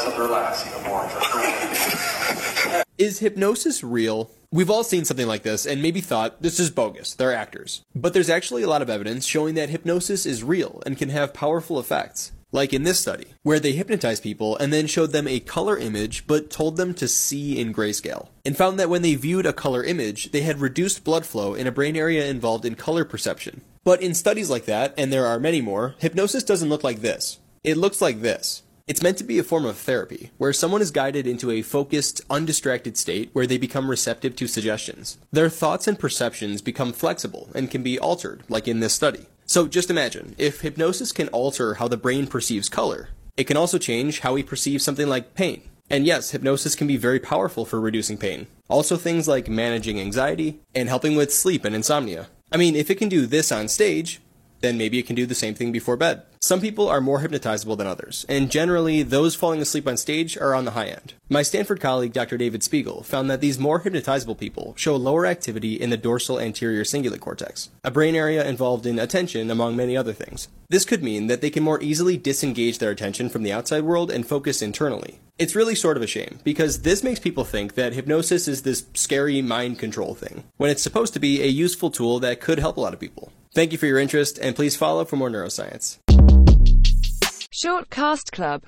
To relax even more. Is hypnosis real? We've all seen something like this and maybe thought this is bogus, they're actors. But there's actually a lot of evidence showing that hypnosis is real and can have powerful effects. Like in this study, where they hypnotized people and then showed them a color image but told them to see in grayscale. And found that when they viewed a color image, they had reduced blood flow in a brain area involved in color perception. But in studies like that, and there are many more, hypnosis doesn't look like this. It looks like this. It's meant to be a form of therapy, where someone is guided into a focused, undistracted state where they become receptive to suggestions. Their thoughts and perceptions become flexible and can be altered, like in this study. So just imagine, if hypnosis can alter how the brain perceives color, it can also change how we perceive something like pain. And yes, hypnosis can be very powerful for reducing pain. Also things like managing anxiety and helping with sleep and insomnia. I mean, if it can do this on stage, then maybe it can do the same thing before bed. Some people are more hypnotizable than others, and generally, those falling asleep on stage are on the high end. My Stanford colleague, Dr. David Spiegel, found that these more hypnotizable people show lower activity in the dorsal anterior cingulate cortex, a brain area involved in attention, among many other things. This could mean that they can more easily disengage their attention from the outside world and focus internally. It's really sort of a shame, because this makes people think that hypnosis is this scary mind control thing, when it's supposed to be a useful tool that could help a lot of people. Thank you for your interest, and please follow for more neuroscience. Shortcast Club